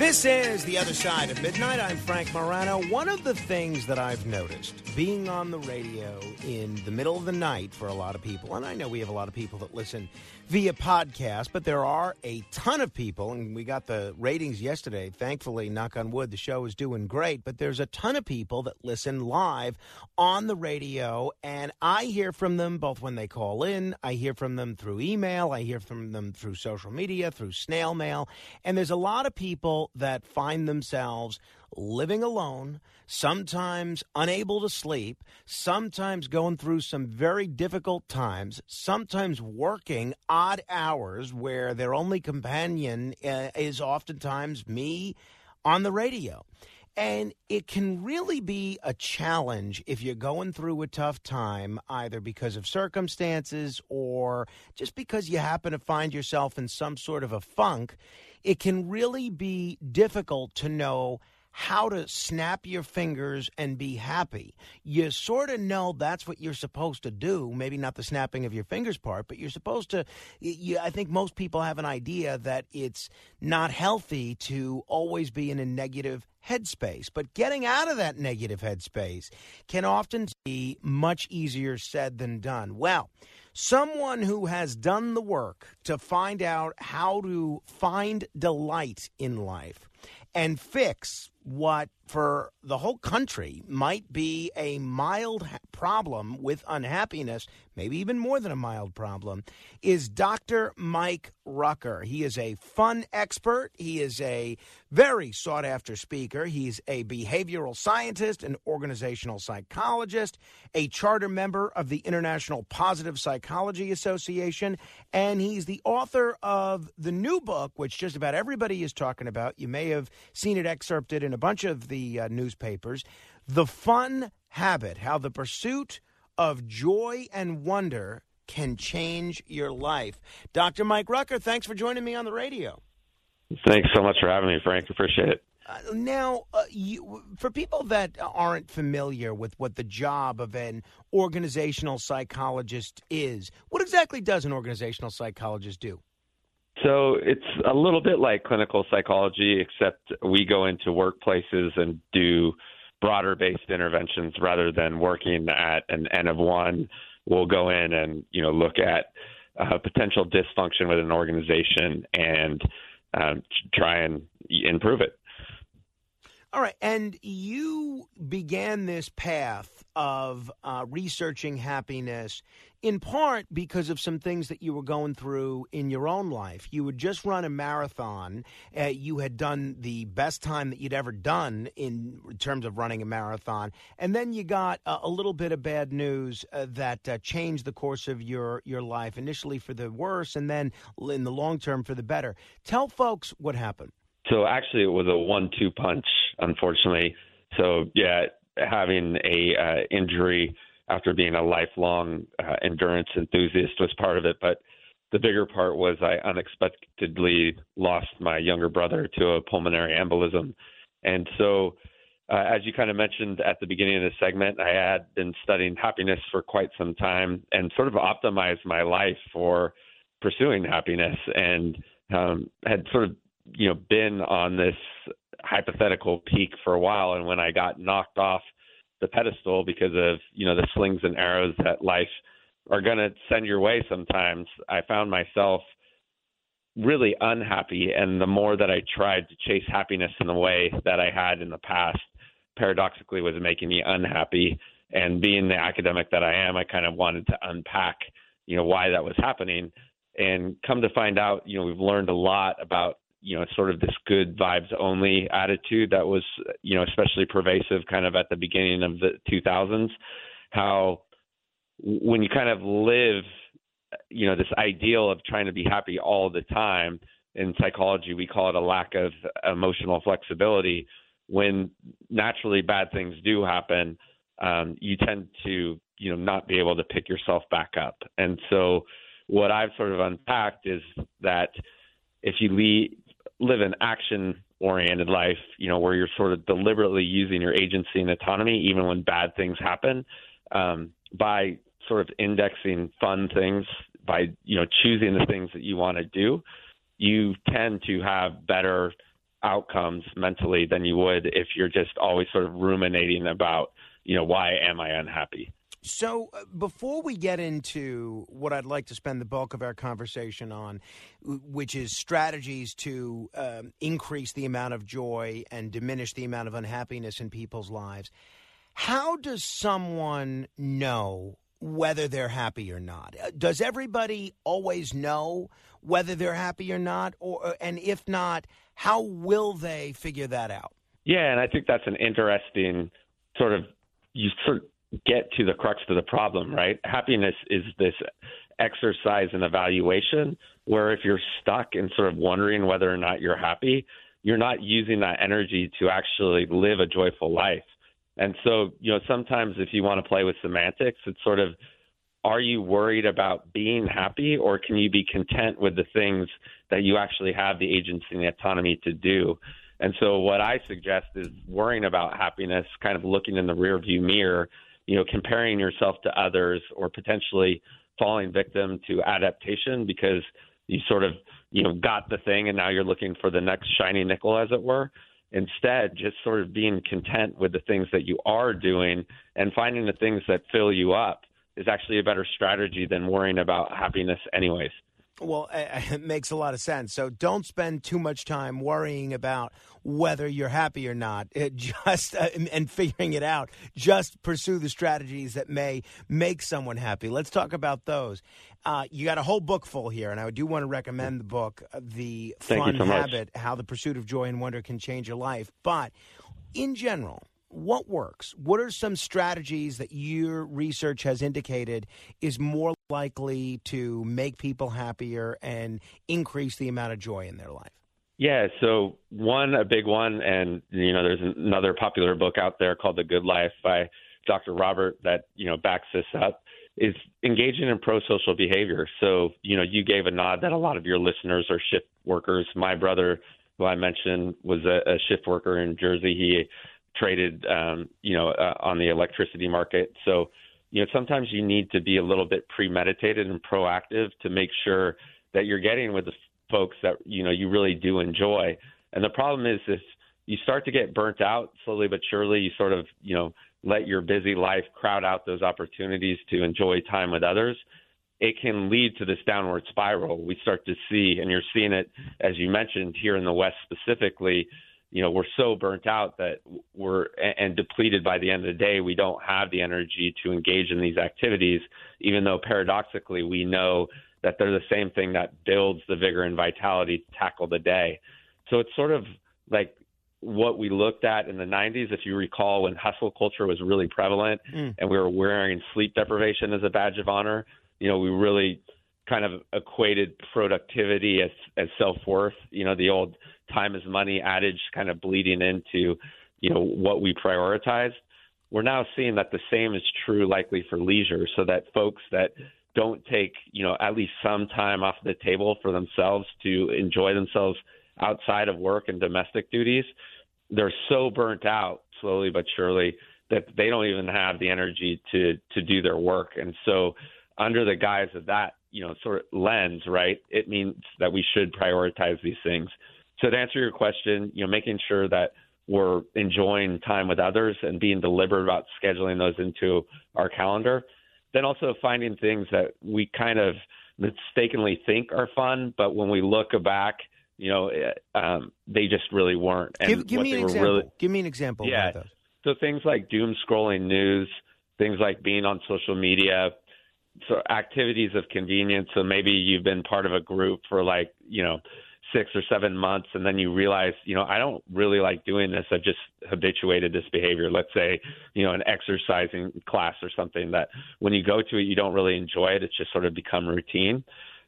This is The Other Side of Midnight. I'm Frank Morano. One of the things that I've noticed being on the radio in the middle of the night for a lot of people, and I know we have a lot of people that listen via podcast, but there are a ton of people, and we got the ratings yesterday. Thankfully, knock on wood, the show is doing great, but there's a ton of people that listen live on the radio, and I hear from them both when they call in, I hear from them through email, I hear from them through social media, through snail mail, and there's a lot of people that find themselves living alone, sometimes unable to sleep, sometimes going through some very difficult times, sometimes working odd hours where their only companion uh, is oftentimes me on the radio. And it can really be a challenge if you're going through a tough time, either because of circumstances or just because you happen to find yourself in some sort of a funk. It can really be difficult to know how to snap your fingers and be happy. You sort of know that's what you're supposed to do. Maybe not the snapping of your fingers part, but you're supposed to. You, I think most people have an idea that it's not healthy to always be in a negative headspace. But getting out of that negative headspace can often be much easier said than done. Well, someone who has done the work to find out how to find delight in life and fix what for the whole country might be a mild problem with unhappiness, maybe even more than a mild problem, is Dr. Mike Rucker. He is a fun expert. He is a very sought after speaker. He's a behavioral scientist, an organizational psychologist, a charter member of the International Positive Psychology Association, and he's the author of the new book, which just about everybody is talking about. You may have seen it excerpted in a bunch of the uh, newspapers. The fun habit, how the pursuit of joy and wonder can change your life. Dr. Mike Rucker, thanks for joining me on the radio. Thanks so much for having me, Frank. Appreciate it. Uh, now, uh, you, for people that aren't familiar with what the job of an organizational psychologist is, what exactly does an organizational psychologist do? So it's a little bit like clinical psychology, except we go into workplaces and do broader based interventions rather than working at an N of one. We'll go in and you know look at uh, potential dysfunction with an organization and um, try and improve it. All right, and you began this path of uh, researching happiness in part because of some things that you were going through in your own life. You had just run a marathon. Uh, you had done the best time that you'd ever done in terms of running a marathon, and then you got a, a little bit of bad news uh, that uh, changed the course of your your life. Initially for the worse, and then in the long term for the better. Tell folks what happened. So actually, it was a one-two punch, unfortunately. So yeah, having a uh, injury after being a lifelong uh, endurance enthusiast was part of it. But the bigger part was I unexpectedly lost my younger brother to a pulmonary embolism. And so, uh, as you kind of mentioned at the beginning of the segment, I had been studying happiness for quite some time and sort of optimized my life for pursuing happiness and um, had sort of, you know, been on this hypothetical peak for a while. And when I got knocked off the pedestal because of you know the slings and arrows that life are going to send your way sometimes. I found myself really unhappy and the more that i tried to chase happiness in the way that i had in the past paradoxically was making me unhappy. And being the academic that i am i kind of wanted to unpack you know why that was happening. And come to find out you know we've learned a lot about you know sort of this good vibes only attitude that was you know especially pervasive kind of at the beginning of the 2000s how when you kind of live you know this ideal of trying to be happy all the time in psychology we call it a lack of emotional flexibility when naturally bad things do happen um, you tend to you know not be able to pick yourself back up. And so what i've sort of unpacked is that if you lead, live an action oriented life, you know, where you're sort of deliberately using your agency and autonomy, even when bad things happen, um, by sort of indexing fun things, by you know choosing the things that you want to do, you tend to have better outcomes mentally than you would if you're just always sort of ruminating about, you know, why am I unhappy? So, uh, before we get into what I'd like to spend the bulk of our conversation on, which is strategies to um, increase the amount of joy and diminish the amount of unhappiness in people's lives, how does someone know whether they're happy or not? Uh, does everybody always know whether they're happy or not? Or, uh, and if not, how will they figure that out? Yeah, and I think that's an interesting sort of you sort of get to the crux of the problem, right? Happiness is this exercise and evaluation where if you're stuck and sort of wondering whether or not you're happy, you're not using that energy to actually live a joyful life. And so, you know, sometimes if you want to play with semantics, it's sort of are you worried about being happy or can you be content with the things that you actually have the agency and the autonomy to do? And so what I suggest is worrying about happiness, kind of looking in the rearview mirror you know, comparing yourself to others or potentially falling victim to adaptation because you sort of, you know, got the thing and now you're looking for the next shiny nickel, as it were. Instead, just sort of being content with the things that you are doing and finding the things that fill you up is actually a better strategy than worrying about happiness, anyways. Well, it makes a lot of sense. So don't spend too much time worrying about whether you're happy or not. It just uh, and figuring it out. Just pursue the strategies that may make someone happy. Let's talk about those. Uh, you got a whole book full here, and I do want to recommend the book, uh, "The Fun so Habit: How the Pursuit of Joy and Wonder Can Change Your Life." But in general, what works? What are some strategies that your research has indicated is more likely to make people happier and increase the amount of joy in their life? Yeah, so one, a big one, and you know, there's another popular book out there called The Good Life by Dr. Robert that you know backs this up. Is engaging in pro-social behavior. So you know, you gave a nod that a lot of your listeners are shift workers. My brother, who I mentioned, was a, a shift worker in Jersey. He traded, um, you know, uh, on the electricity market. So, you know, sometimes you need to be a little bit premeditated and proactive to make sure that you're getting with the folks that you know you really do enjoy. And the problem is if you start to get burnt out slowly but surely, you sort of, you know, let your busy life crowd out those opportunities to enjoy time with others. It can lead to this downward spiral. We start to see, and you're seeing it, as you mentioned, here in the West specifically, you know we're so burnt out that we're and depleted by the end of the day we don't have the energy to engage in these activities even though paradoxically we know that they're the same thing that builds the vigor and vitality to tackle the day so it's sort of like what we looked at in the 90s if you recall when hustle culture was really prevalent mm. and we were wearing sleep deprivation as a badge of honor you know we really kind of equated productivity as as self-worth you know the old time is money adage kind of bleeding into, you know, what we prioritize. We're now seeing that the same is true likely for leisure, so that folks that don't take, you know, at least some time off the table for themselves to enjoy themselves outside of work and domestic duties, they're so burnt out slowly but surely that they don't even have the energy to to do their work. And so under the guise of that, you know, sort of lens, right, it means that we should prioritize these things. So to answer your question, you know, making sure that we're enjoying time with others and being deliberate about scheduling those into our calendar. Then also finding things that we kind of mistakenly think are fun, but when we look back, you know, eh, um, they just really weren't. And give, give me an example. Really, give me an example. Yeah. So things like doom scrolling news, things like being on social media, so activities of convenience. So maybe you've been part of a group for like, you know, six or seven months and then you realize you know i don't really like doing this. I've just habituated this behavior. Let's say you know an exercising class or something that when you go to it you don't really enjoy it. It's just sort of become routine.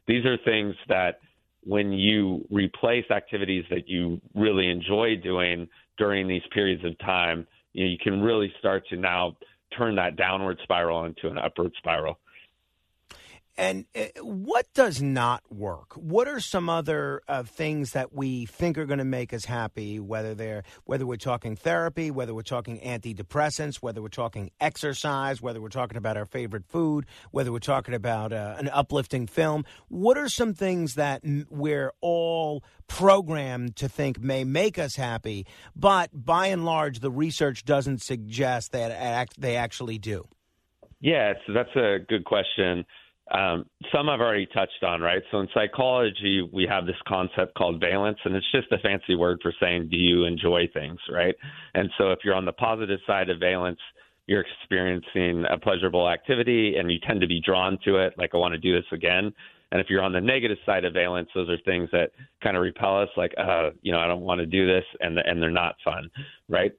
These are things that when you replace activities that you really enjoy doing during these periods of time you know you can really start to now turn that downward spiral into an upward spiral And uh, what does not work? What are some other uh, things that we think are going to make us happy? Whether they're whether we're talking therapy, whether we're talking antidepressants, whether we're talking exercise, whether we're talking about our favorite food, whether we're talking about uh, an uplifting film. What are some things that we're all programmed to think may make us happy, but by and large, the research doesn't suggest that they actually do? Yeah, so that's a good question. Um, some I've already touched on, right? So in psychology, we have this concept called valence, and it's just a fancy word for saying, do you enjoy things, right? And so if you're on the positive side of valence, you're experiencing a pleasurable activity and you tend to be drawn to it, like, I want to do this again. And if you're on the negative side of valence, those are things that kind of repel us, like, uh, you know, I don't want to do this, and and they're not fun, right?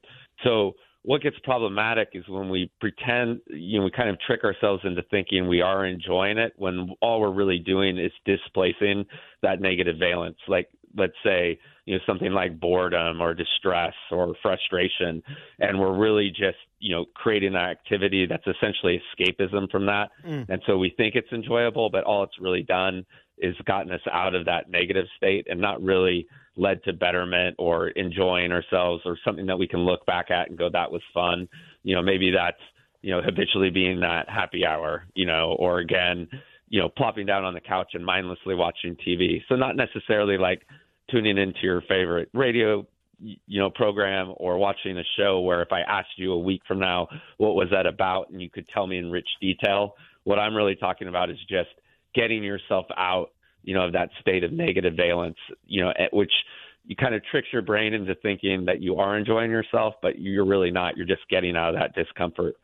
So what gets problematic is when we pretend, you know, we kind of trick ourselves into thinking we are enjoying it when all we're really doing is displacing that negative valence. Like, let's say, you know, something like boredom or distress or frustration, and we're really just, you know, creating an activity that's essentially escapism from that. Mm. And so we think it's enjoyable, but all it's really done is gotten us out of that negative state and not really led to betterment or enjoying ourselves or something that we can look back at and go, that was fun. You know, maybe that's, you know, habitually being that happy hour, you know, or again, you know, plopping down on the couch and mindlessly watching TV. So not necessarily like tuning into your favorite radio, you know, program or watching a show where if I asked you a week from now, what was that about? And you could tell me in rich detail. What I'm really talking about is just getting yourself out you know, of that state of negative valence, you know, at which you kind of tricks your brain into thinking that you are enjoying yourself, but you're really not. You're just getting out of that discomfort.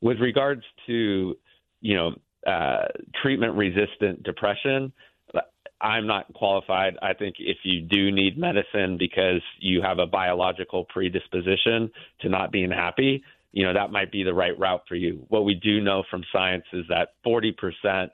With regards to, you know, uh, treatment resistant depression, I'm not qualified. I think if you do need medicine because you have a biological predisposition to not being happy, you know, that might be the right route for you. What we do know from science is that 40%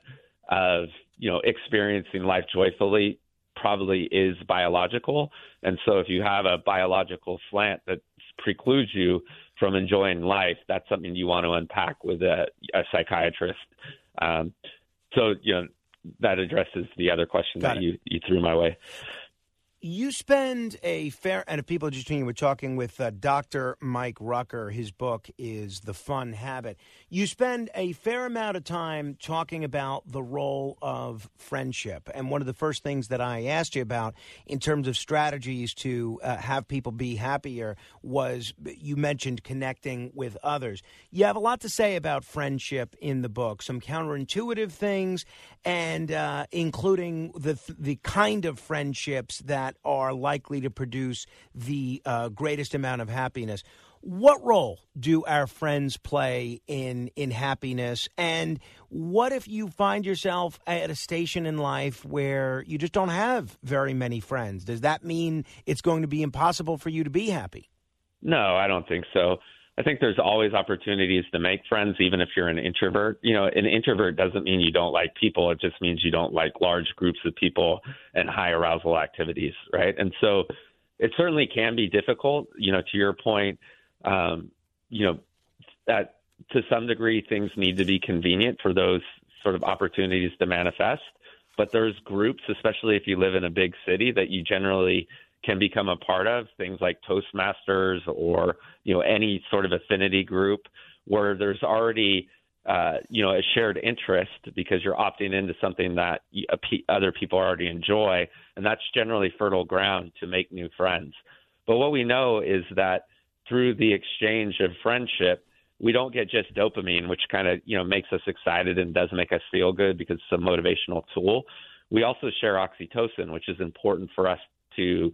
of you know, experiencing life joyfully probably is biological. And so if you have a biological slant that precludes you from enjoying life, that's something you want to unpack with a, a psychiatrist. Um, so, you know, that addresses the other question Got that you, you threw my way. You spend a fair, and people just tuning, we're talking with uh, Dr. Mike Rucker. His book is The Fun Habit. You spend a fair amount of time talking about the role of friendship. And one of the first things that I asked you about in terms of strategies to uh, have people be happier was you mentioned connecting with others. You have a lot to say about friendship in the book, some counterintuitive things, and uh, including the, the kind of friendships that are likely to produce the uh, greatest amount of happiness. What role do our friends play in in happiness? And what if you find yourself at a station in life where you just don't have very many friends? Does that mean it's going to be impossible for you to be happy? No, I don't think so. I think there's always opportunities to make friends, even if you're an introvert. You know, an introvert doesn't mean you don't like people. It just means you don't like large groups of people and high arousal activities, right? And so it certainly can be difficult. You know, to your point, um, you know, that to some degree things need to be convenient for those sort of opportunities to manifest. But there's groups, especially if you live in a big city, that you generally can become a part of things like Toastmasters or you know any sort of affinity group where there's already uh, you know a shared interest because you're opting into something that other people already enjoy, and that's generally fertile ground to make new friends. But what we know is that through the exchange of friendship, we don't get just dopamine, which kind of you know makes us excited and does make us feel good because it's a motivational tool. We also share oxytocin, which is important for us to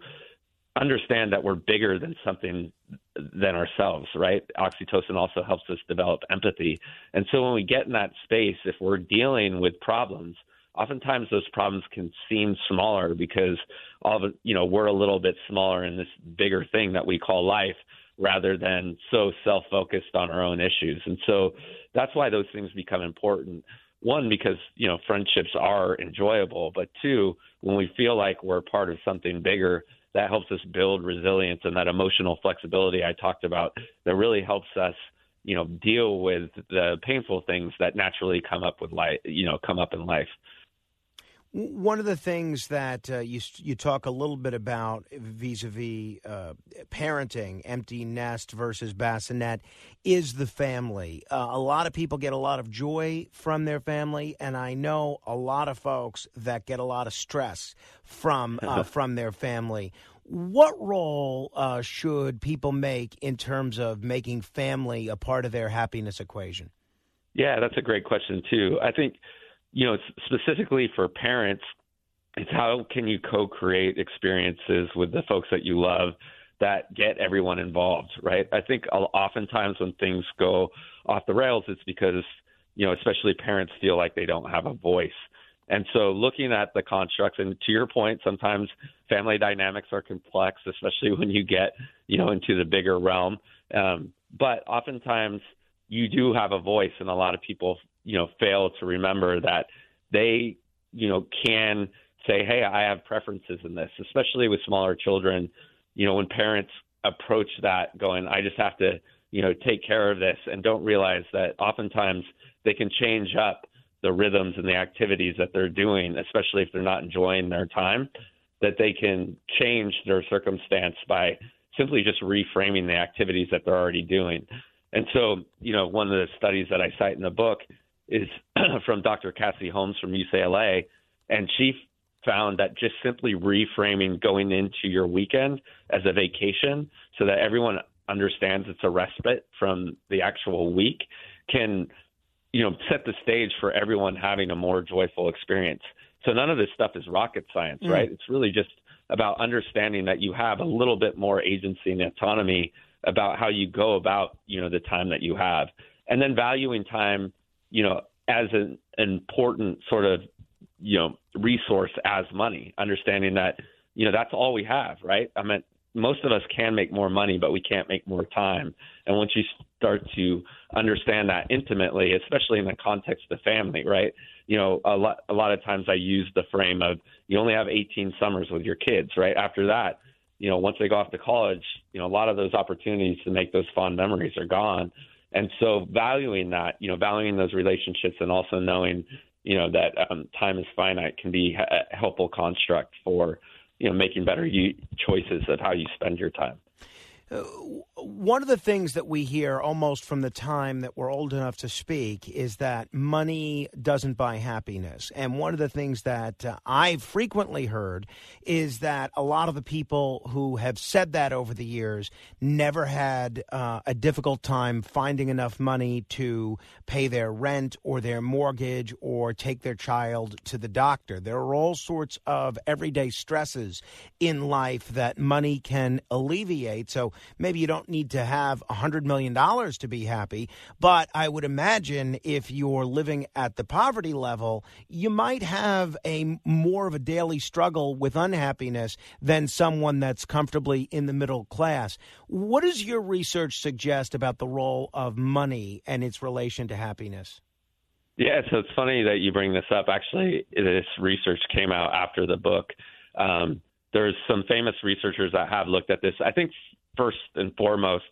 understand that we're bigger than something than ourselves, right? Oxytocin also helps us develop empathy. And so when we get in that space, if we're dealing with problems, oftentimes those problems can seem smaller because all of it, you know, we're a little bit smaller in this bigger thing that we call life rather than so self-focused on our own issues. And so that's why those things become important. One, because, you know, friendships are enjoyable, but two, when we feel like we're part of something bigger, that helps us build resilience and that emotional flexibility I talked about that really helps us you know, deal with the painful things that naturally come up with life, you know, come up in life. One of the things that uh, you you talk a little bit about vis-a-vis uh, parenting, empty nest versus bassinet, is the family. Uh, a lot of people get a lot of joy from their family, and I know a lot of folks that get a lot of stress from uh, from their family. What role uh, should people make in terms of making family a part of their happiness equation? Yeah, that's a great question too. I think you know, specifically for parents, it's how can you co-create experiences with the folks that you love that get everyone involved, right? I think oftentimes when things go off the rails, it's because you know, especially parents feel like they don't have a voice. And so looking at the constructs and to your point, sometimes family dynamics are complex, especially when you get, you know, into the bigger realm. Um, but oftentimes you do have a voice and a lot of people you know fail to remember that they you know can say hey i have preferences in this especially with smaller children. You know when parents approach that going i just have to you know take care of this and don't realize that oftentimes they can change up the rhythms and the activities that they're doing especially if they're not enjoying their time that they can change their circumstance by simply just reframing the activities that they're already doing. And so you know one of the studies that i cite in the book is from Dr. Cassie Holmes from UCLA, and she found that just simply reframing going into your weekend as a vacation so that everyone understands it's a respite from the actual week can you know set the stage for everyone having a more joyful experience so none of this stuff is rocket science mm. right it's really just about understanding that you have a little bit more agency and autonomy about how you go about you know the time that you have and then valuing time you know, as an important sort of, you know, resource as money, understanding that, you know, that's all we have, right? I mean, most of us can make more money, but we can't make more time. And once you start to understand that intimately, especially in the context of the family, right? You know, a lot a lot of times I use the frame of you only have 18 summers with your kids, right? After that, you know, once they go off to college, you know, a lot of those opportunities to make those fond memories are gone. And so valuing that, you know, valuing those relationships and also knowing, you know, that um, time is finite can be a helpful construct for, you know, making better choices of how you spend your time. One of the things that we hear almost from the time that we're old enough to speak is that money doesn't buy happiness. And one of the things that uh, I've frequently heard is that a lot of the people who have said that over the years never had uh, a difficult time finding enough money to pay their rent or their mortgage or take their child to the doctor. There are all sorts of everyday stresses in life that money can alleviate. So maybe you don't need to have a $100 million to be happy, but I would imagine if you're living at the poverty level, you might have a more of a daily struggle with unhappiness than someone that's comfortably in the middle class. What does your research suggest about the role of money and its relation to happiness? Yeah, so it's funny that you bring this up. Actually, this research came out after the book. Um, there's some famous researchers that have looked at this. I think first and foremost,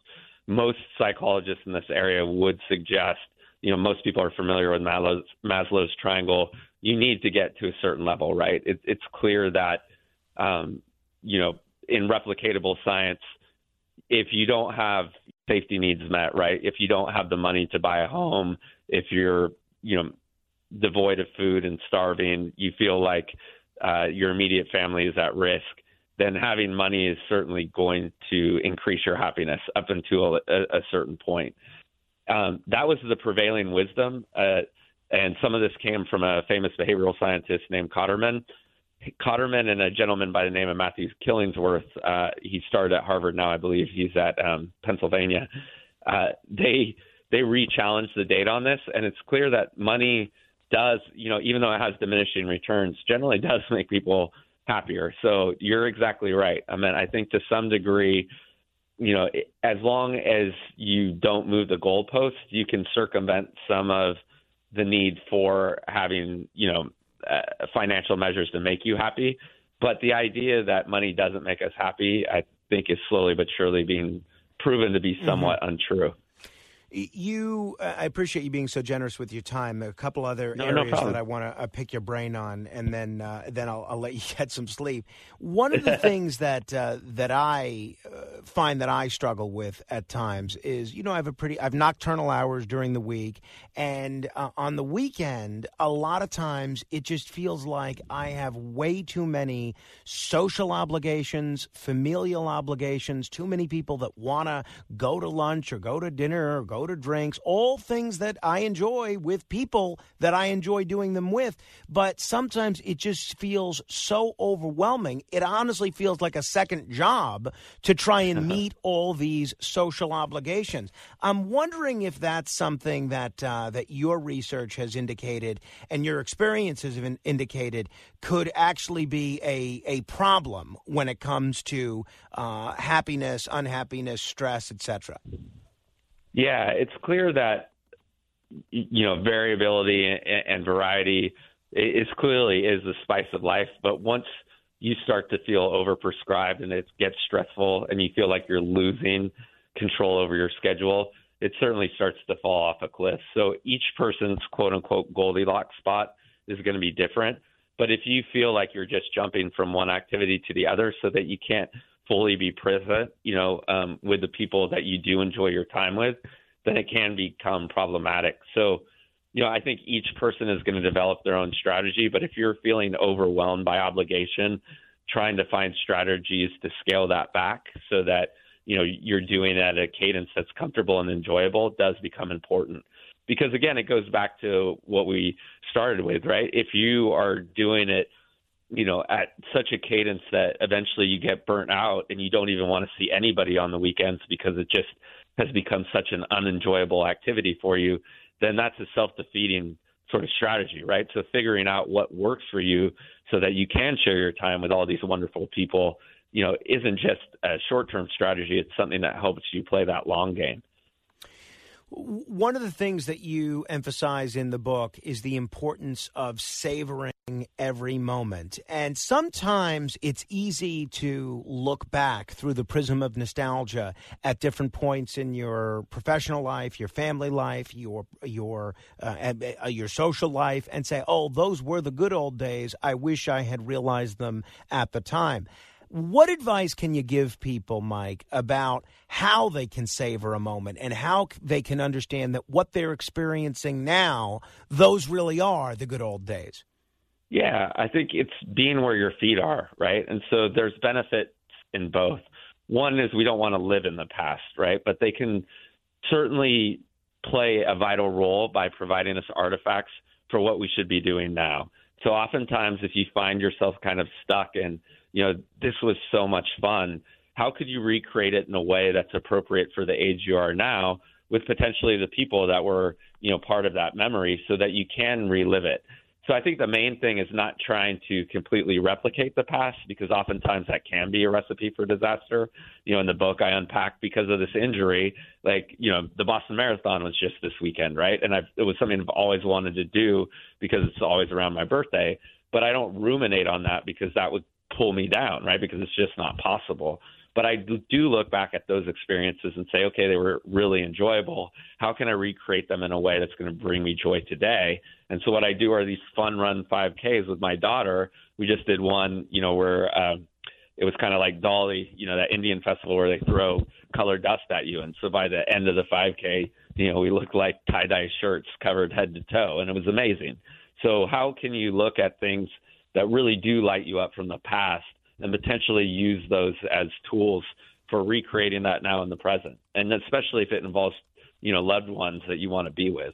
most psychologists in this area would suggest, you know, most people are familiar with Maslow's, Maslow's triangle. You need to get to a certain level, right? It, it's clear that, um, you know, in replicatable science, if you don't have safety needs met, right? If you don't have the money to buy a home, if you're, you know, devoid of food and starving, you feel like uh, your immediate family is at risk then having money is certainly going to increase your happiness up until a, a certain point. Um, that was the prevailing wisdom, uh, and some of this came from a famous behavioral scientist named Kahneman. Kahneman and a gentleman by the name of Matthew Killingsworth. Uh, he started at Harvard now, I believe he's at um, Pennsylvania. Uh, they they re-challenged the data on this, and it's clear that money does, you know, even though it has diminishing returns, generally does make people happier. So you're exactly right. I mean, I think to some degree, you know, as long as you don't move the goalpost, you can circumvent some of the need for having, you know, uh, financial measures to make you happy. But the idea that money doesn't make us happy, I think, is slowly but surely being proven to be mm-hmm. somewhat mm-hmm. untrue. You, uh, I appreciate you being so generous with your time. A couple other no, areas no that I want to uh, pick your brain on, and then uh, then I'll, I'll, let you get some sleep. One of the things that uh, that I uh, find that I struggle with at times is, you know, I have a pretty, I have nocturnal hours during the week, and uh, on the weekend, a lot of times it just feels like I have way too many social obligations, familial obligations, too many people that want to go to lunch or go to dinner or go to drinks, all things that I enjoy with people that I enjoy doing them with. But sometimes it just feels so overwhelming. It honestly feels like a second job to try and meet all these social obligations. I'm wondering if that's something that uh, that your research has indicated and your experiences have indicated could actually be a a problem when it comes to uh, happiness, unhappiness, stress, etc. Yeah, it's clear that you know variability and variety is clearly is the spice of life. But once you start to feel overprescribed and it gets stressful and you feel like you're losing control over your schedule, it certainly starts to fall off a cliff. So each person's quote unquote Goldilocks spot is going to be different. But if you feel like you're just jumping from one activity to the other so that you can't fully be present, you know, um, with the people that you do enjoy your time with, then it can become problematic. So, you know, I think each person is going to develop their own strategy. But if you're feeling overwhelmed by obligation, trying to find strategies to scale that back so that you know you're doing at a cadence that's comfortable and enjoyable does become important because again it goes back to what we started with right if you are doing it you know, at such a cadence that eventually you get burnt out and you don't even want to see anybody on the weekends because it just has become such an unenjoyable activity for you, then that's a self defeating sort of strategy, right? So figuring out what works for you so that you can share your time with all these wonderful people, you know, isn't just a short term strategy. It's something that helps you play that long game. One of the things that you emphasize in the book is the importance of savoring every moment. And sometimes it's easy to look back through the prism of nostalgia at different points in your professional life, your family life, your your uh, uh, your social life and say, "Oh, those were the good old days. I wish I had realized them at the time." What advice can you give people, Mike, about how they can savor a moment and how they can understand that what they're experiencing now, those really are the good old days? Yeah, I think it's being where your feet are, right? And so there's benefits in both. One is we don't want to live in the past, right? But they can certainly play a vital role by providing us artifacts for what we should be doing now. So oftentimes if you find yourself kind of stuck in you know, this was so much fun. How could you recreate it in a way that's appropriate for the age you are now with potentially the people that were, you know, part of that memory so that you can relive it? So I think the main thing is not trying to completely replicate the past because oftentimes that can be a recipe for disaster. You know, in the book I unpack because of this injury, like, you know, the Boston Marathon was just this weekend, right? And I've, it was something I've always wanted to do because it's always around my birthday. But I don't ruminate on that because that would pull me down, right? Because it's just not possible. But I do look back at those experiences and say, okay, they were really enjoyable. How can I recreate them in a way that's going to bring me joy today? And so what I do are these fun run 5Ks with my daughter. We just did one, you know, where uh, it was kind of like Holi, you know, that Indian festival where they throw colored dust at you. And so by the end of the 5K, you know, we looked like tie dye shirts covered head to toe, and it was amazing. So how can you look at things – that really do light you up from the past and potentially use those as tools for recreating that now in the present. And especially if it involves, you know, loved ones that you want to be with.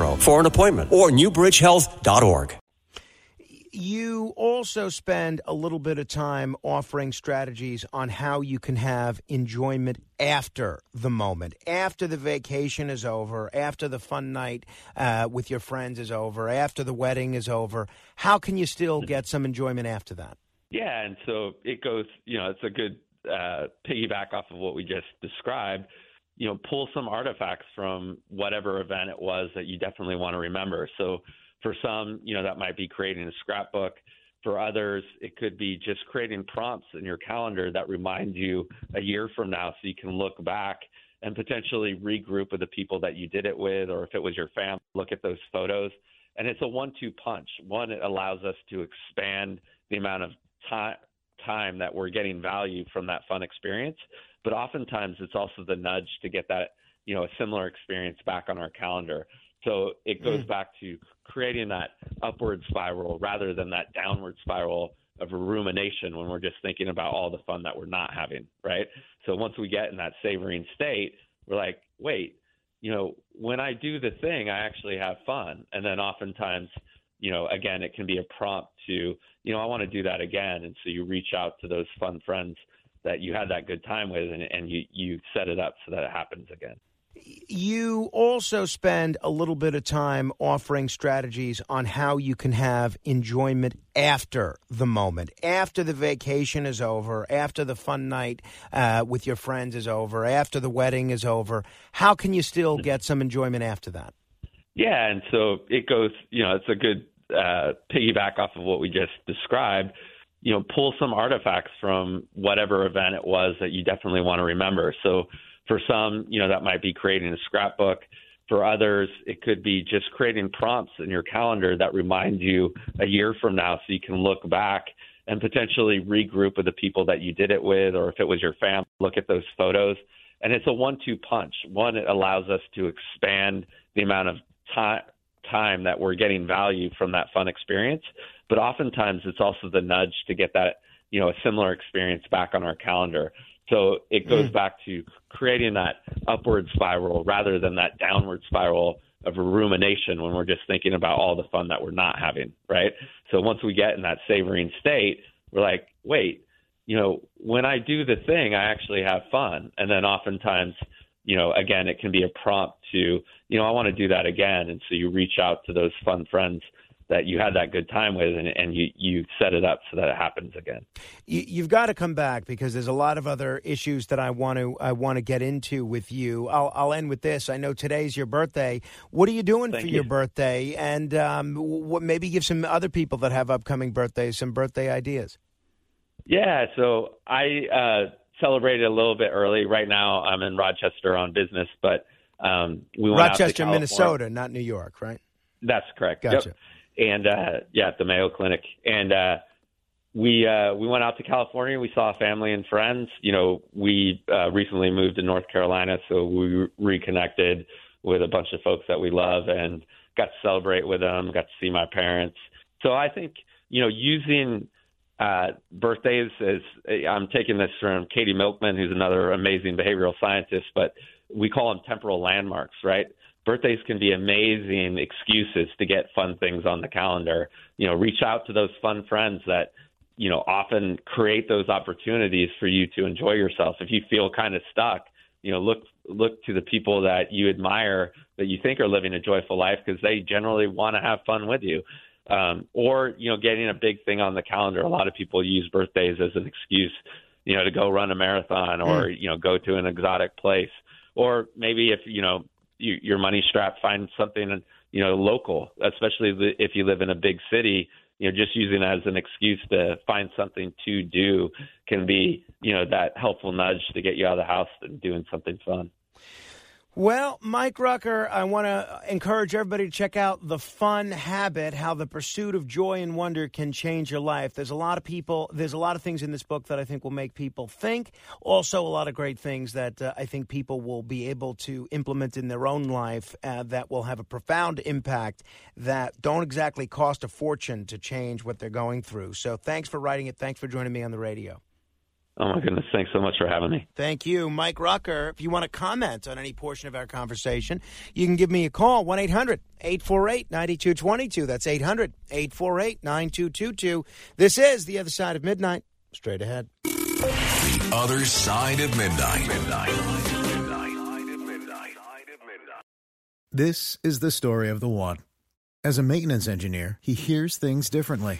for an appointment or newbridgehealth.org. You also spend a little bit of time offering strategies on how you can have enjoyment after the moment, after the vacation is over, after the fun night uh, with your friends is over, after the wedding is over. How can you still get some enjoyment after that? Yeah, and so it goes, you know, it's a good uh, piggyback off of what we just described. You know, pull some artifacts from whatever event it was that you definitely want to remember. So for some, you know, that might be creating a scrapbook. For others, it could be just creating prompts in your calendar that remind you a year from now so you can look back and potentially regroup with the people that you did it with, or if it was your family, look at those photos. And it's a one two punch. One, it allows us to expand the amount of time time that we're getting value from that fun experience. But oftentimes it's also the nudge to get that, you know, a similar experience back on our calendar. So it goes mm. back to creating that upward spiral rather than that downward spiral of rumination when we're just thinking about all the fun that we're not having, right? So once we get in that savoring state, we're like, wait, you know, when I do the thing, I actually have fun. And then oftentimes, you know, again, it can be a prompt to, you know, I want to do that again. And so you reach out to those fun friends that you had that good time with and, and you, you set it up so that it happens again. You also spend a little bit of time offering strategies on how you can have enjoyment after the moment, after the vacation is over, after the fun night uh, with your friends is over, after the wedding is over. How can you still get some enjoyment after that? Yeah, and so it goes, you know, it's a good uh, piggyback off of what we just described. You know, pull some artifacts from whatever event it was that you definitely want to remember. So for some, you know, that might be creating a scrapbook. For others, it could be just creating prompts in your calendar that remind you a year from now so you can look back and potentially regroup with the people that you did it with, or if it was your family, look at those photos. And it's a one two punch. One, it allows us to expand the amount of time time that we're getting value from that fun experience. But oftentimes it's also the nudge to get that, you know, a similar experience back on our calendar. So it goes mm. back to creating that upward spiral rather than that downward spiral of rumination when we're just thinking about all the fun that we're not having, right? So once we get in that savoring state, we're like, wait, you know, when I do the thing, I actually have fun. And then oftentimes, you know, again, it can be a prompt to, you know, I want to do that again. And so you reach out to those fun friends that you had that good time with and, and you, you set it up so that it happens again. You, have got to come back because there's a lot of other issues that I want to I want to get into with you. I'll, I'll end with this. I know today's your birthday. What are you doing Thank for you. your birthday? And um, what, maybe give some other people that have upcoming birthdays some birthday ideas. Yeah, so I uh, celebrated a little bit early. Right now, I'm in Rochester on business, but um, we went to Rochester, Minnesota, not New York, right? That's correct. Gotcha. Yep. And uh, yeah, at the Mayo Clinic, and uh, we uh, we went out to California. We saw family and friends. You know, we uh, recently moved to North Carolina, so we reconnected with a bunch of folks that we love and got to celebrate with them. Got to see my parents. So I think you know using uh, birthdays is I'm taking this from Katie Milkman, who's another amazing behavioral scientist, but we call them temporal landmarks, right? Birthdays can be amazing excuses to get fun things on the calendar. You know, reach out to those fun friends that, you know, often create those opportunities for you to enjoy yourself. If you feel kind of stuck, you know, look look to the people that you admire that you think are living a joyful life because they generally want to have fun with you. Um, or you know, getting a big thing on the calendar. A lot of people use birthdays as an excuse, you know, to go run a marathon or mm. you know go to an exotic place or maybe if you know you, your money strapped, find something you know local, especially if you live in a big city. You know, just using that as an excuse to find something to do can be you know that helpful nudge to get you out of the house and doing something fun. Well, Mike Rucker, I want to encourage everybody to check out The Fun Habit How the Pursuit of Joy and Wonder Can Change Your Life. There's a lot of people, there's a lot of things in this book that I think will make people think. Also, a lot of great things that uh, I think people will be able to implement in their own life uh, that will have a profound impact that don't exactly cost a fortune to change what they're going through. So, thanks for writing it. Thanks for joining me on the radio. Oh, my goodness. Thanks so much for having me. Thank you, Mike Rucker. If you want to comment on any portion of our conversation, you can give me a call 1 800 848 9222. That's 800 848 9222. This is The Other Side of Midnight. Straight ahead. The Other Side of Midnight. Midnight. This is the story of the one. As a maintenance engineer, he hears things differently.